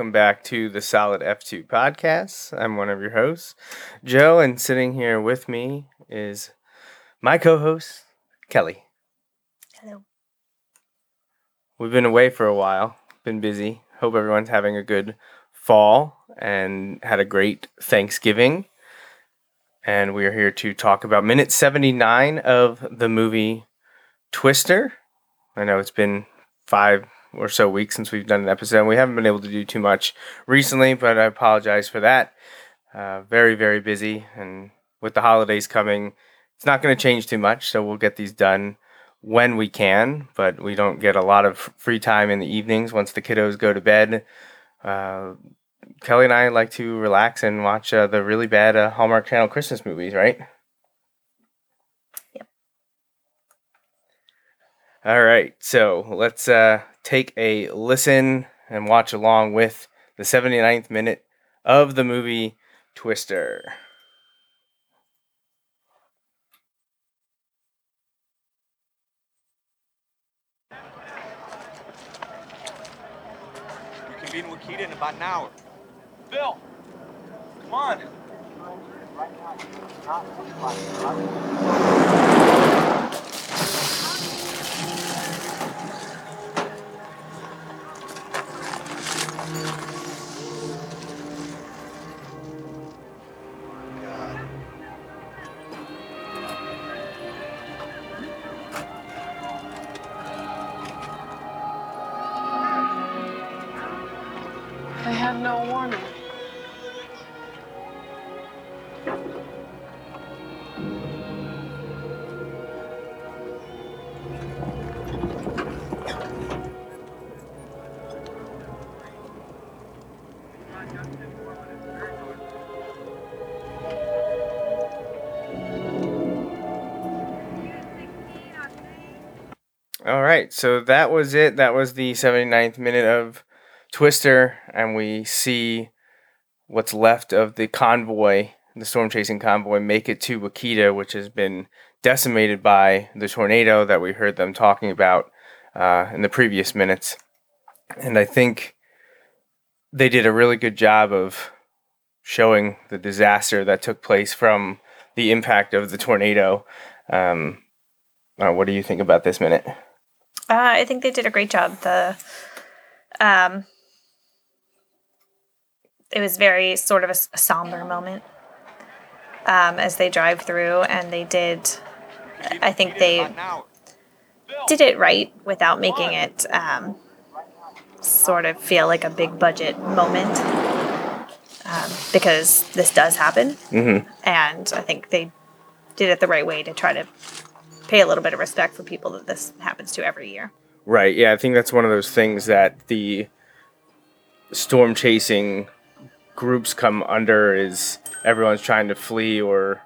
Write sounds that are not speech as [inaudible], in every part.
Welcome back to the Solid F2 podcast. I'm one of your hosts, Joe, and sitting here with me is my co host, Kelly. Hello. We've been away for a while, been busy. Hope everyone's having a good fall and had a great Thanksgiving. And we are here to talk about minute 79 of the movie Twister. I know it's been five or so weeks since we've done an episode. We haven't been able to do too much recently, but I apologize for that. Uh, very, very busy. And with the holidays coming, it's not going to change too much. So we'll get these done when we can, but we don't get a lot of free time in the evenings once the kiddos go to bed. Uh, Kelly and I like to relax and watch uh, the really bad uh, Hallmark Channel Christmas movies, right? All right, so let's uh, take a listen and watch along with the 79th minute of the movie Twister. You can be in Wakita in about an hour. Bill! Come on! No warning. All right, so that was it. That was the 79th minute of Twister, and we see what's left of the convoy, the storm chasing convoy, make it to Wakita, which has been decimated by the tornado that we heard them talking about uh, in the previous minutes. And I think they did a really good job of showing the disaster that took place from the impact of the tornado. Um, uh, what do you think about this minute? Uh, I think they did a great job. The um, it was very sort of a somber moment um, as they drive through, and they did. I think they About an hour. Bill! did it right without making it um, sort of feel like a big budget moment um, because this does happen, Mm-hmm. and I think they did it the right way to try to pay a little bit of respect for people that this happens to every year. Right. Yeah, I think that's one of those things that the storm chasing groups come under is everyone's trying to flee or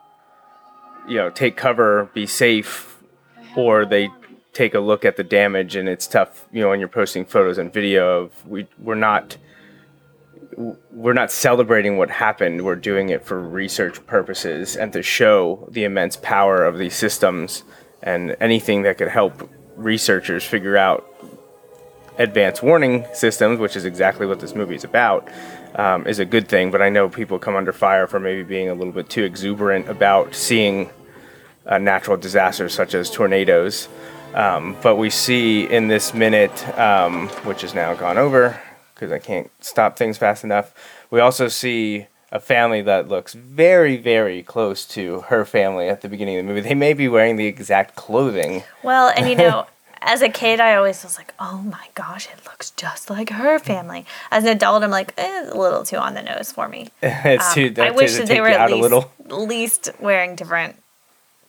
you know, take cover, be safe, or they take a look at the damage and it's tough, you know, when you're posting photos and video of we we're not we're not celebrating what happened. We're doing it for research purposes and to show the immense power of these systems and anything that could help researchers figure out advanced warning systems, which is exactly what this movie is about, um, is a good thing. But I know people come under fire for maybe being a little bit too exuberant about seeing uh, natural disasters such as tornadoes. Um, but we see in this minute, um, which is now gone over because I can't stop things fast enough, we also see a family that looks very, very close to her family at the beginning of the movie. They may be wearing the exact clothing. Well, and you know, [laughs] as a kid, I always was like, oh my gosh, it looks just like her family. As an adult, I'm like, eh, a little too on the nose for me. [laughs] it's Um, too, I that- wish that they were at least, least wearing different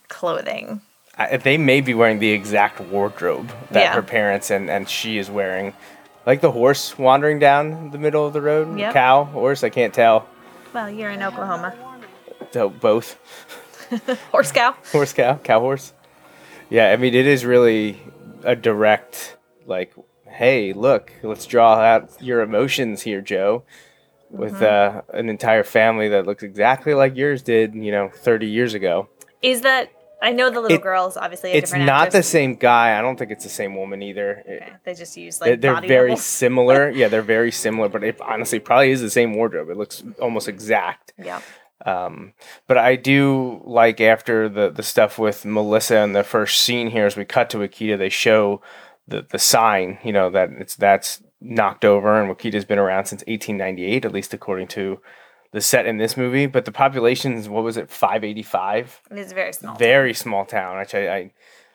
clothing. I, they may be wearing the exact wardrobe that Yeah. her parents and, and she is wearing. Like the horse wandering down the middle of the road. Yep. Cow, horse, I can't tell. Well, you're in Oklahoma. So both. [laughs] Horse cow. [laughs] horse cow cow horse yeah i mean it is really a direct like hey look let's draw out your emotions here joe with uh, an entire family that looks exactly like yours did you know 30 years ago. Is that? I know the little It- girl is obviously a it's different not the same guy. I don't think it's the same woman either. It- Okay, they just use they're, like they're body very similar. [laughs] Yeah they're very similar but it honestly probably is the same wardrobe. It looks almost exact. Yeah. Um, but I do like after the the stuff with Melissa and the first scene here, as we cut to Wakita, they show the the sign, you know, that it's that's knocked over, and Wakita's been around since 1898, at least according to the set in this movie. But the population's what was it, 585? It is very small. Very small town. Which I I,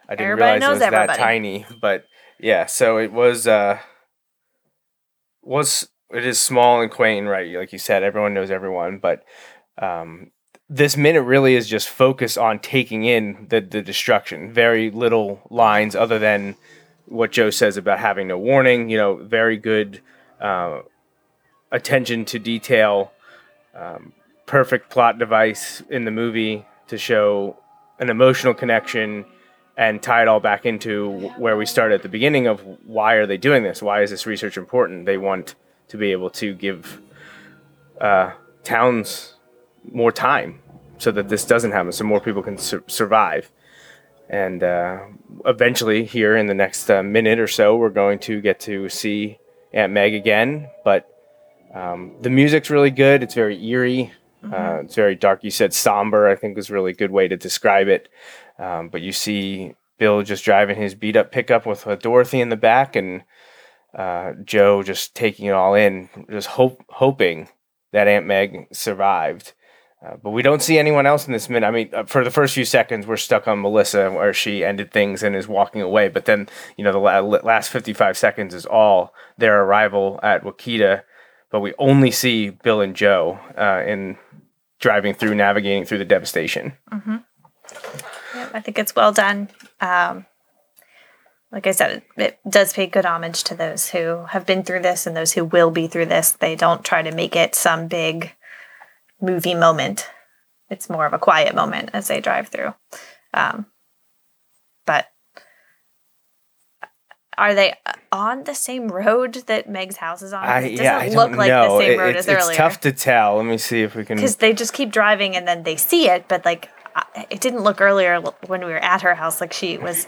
I didn't Everybody realize it was that tiny. But yeah, so it was uh was it is small and quaint, right? Like you said, everyone knows everyone, but um, this minute really is just focused on taking in the, the destruction. Very little lines other than what Jo says about having no warning. You know, very good uh, attention to detail, um, perfect plot device in the movie to show an emotional connection and tie it all back into where we started at the beginning of why are they doing this? Why is this research important? They want to be able to give uh, towns more time so that this doesn't happen, so more people can sur- survive. And uh, eventually, here in the next uh, minute or so, we're going to get to see Aunt Meg again. But um, the music's really good. It's very eerie. Uh, it's very dark. You said somber. I think was a really good way to describe it. Um, but you see Bill just driving his beat up pickup with uh, Dorothy in the back, and uh, Jo just taking it all in, just hope hoping that Aunt Meg survived. Uh, but we don't see anyone else in this minute. I mean, uh, for the first few seconds, we're stuck on Melissa, where she ended things and is walking away. But then, you know, the la- last 55 seconds is all their arrival at Wakita. But we only see Bill and Jo uh, in driving through, navigating through the devastation. I think it's well done. Um, like I said, it does pay good homage to those who have been through this and those who will be through this. They don't try to make it some big movie moment. It's more of a quiet moment as they drive through. Um, but are they on the same road that Meg's house is on? I, it doesn't yeah, look like know. the same It- road it's, as it's earlier. tough to tell. Let me see if we can. because they just keep driving and then they see it but like it didn't look earlier when we were at her house like she was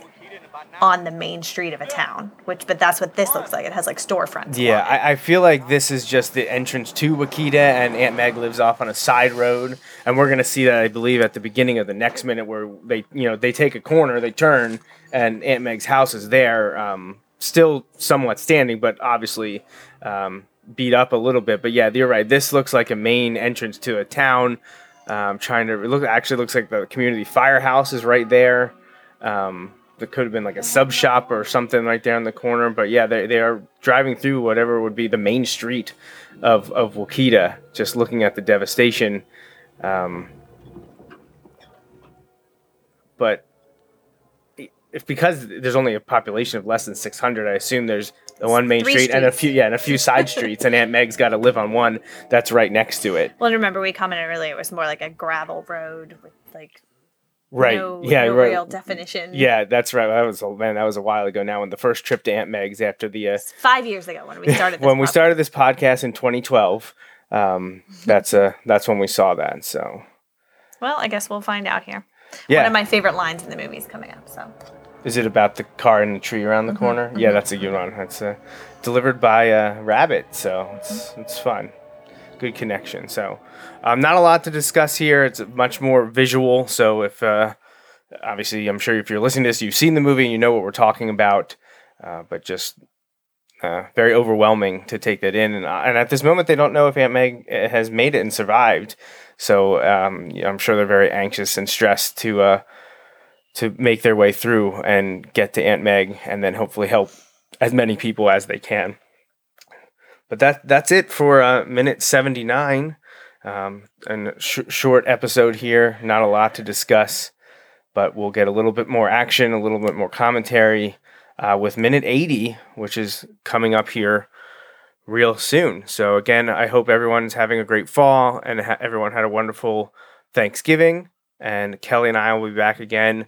on the main street of a town which but that's what this looks like it has like storefronts Yeah. I, I feel like this is just the entrance to Wakita, and Aunt Meg lives off on a side road, and we're gonna see that I believe at the beginning of the next minute where they, you know, they take a corner, they turn, and Aunt Meg's house is there, um, still somewhat standing, but obviously um, beat up a little bit. But yeah, you're right. This looks like a main entrance to a town. Um, trying to look actually looks like the community firehouse is right there. Um, there could have been like a sub shop or something right there in the corner. But yeah, they, they are driving through whatever would be the main street of, of Wakita, just looking at the devastation. Um, but if because there's only a population of less than 600, I assume there's the one main Three street and a few yeah and a few side [laughs] streets, and Aunt Meg's got to live on one that's right next to it. well and remember we commented earlier it was more like a gravel road with like Right? no, yeah. no right. real definition Yeah, that's right. That was a man. That was a while ago now. when the first trip to Aunt Meg's after the uh, five years ago when we [laughs] started this when we podcast. started this podcast in 2012, um, that's uh that's when we saw that. So well i guess we'll find out here yeah, one of my favorite lines in the movie is coming up so Is it about the car in the tree around the corner? Yeah, that's a good one. That's uh, delivered by a rabbit, so it's it's fun. Good connection. So, um, not a lot to discuss here. It's much more visual. So, if uh, obviously, I'm sure if you're listening to this, you've seen the movie and you know what we're talking about. Uh, but just uh, very overwhelming to take that in. And, uh, and at this moment, they don't know if Aunt Meg uh, has made it and survived. So um, I'm sure they're very anxious and stressed to uh, to make their way through and get to Aunt Meg, and then hopefully help as many people as they can. But that that's it for uh, minute 79. Um, and sh- short episode here, not a lot to discuss, but we'll get a little bit more action, a little bit more commentary uh, with minute 80, which is coming up here real soon. So, again, I hope everyone's having a great fall and ha- everyone had a wonderful Thanksgiving. And Kelly and I will be back again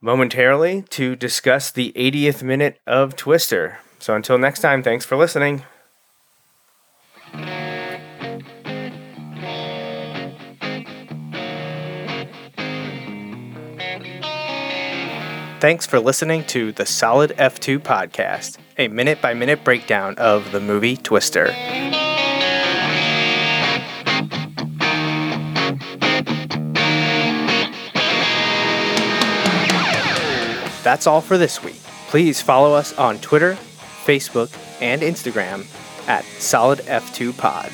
momentarily to discuss the 80th minute of Twister. So, until next time, thanks for listening. Thanks for listening to the Solid F2 podcast, a minute by minute breakdown of the movie Twister. That's all for this week. Please follow us on Twitter, Facebook, and Instagram at Solid F2 Pod.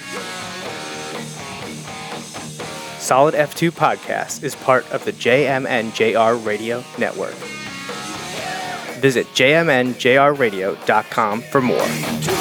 Solid F2 Podcast is part of the JMNJR Radio Network. Visit jmnjrradio.com for more.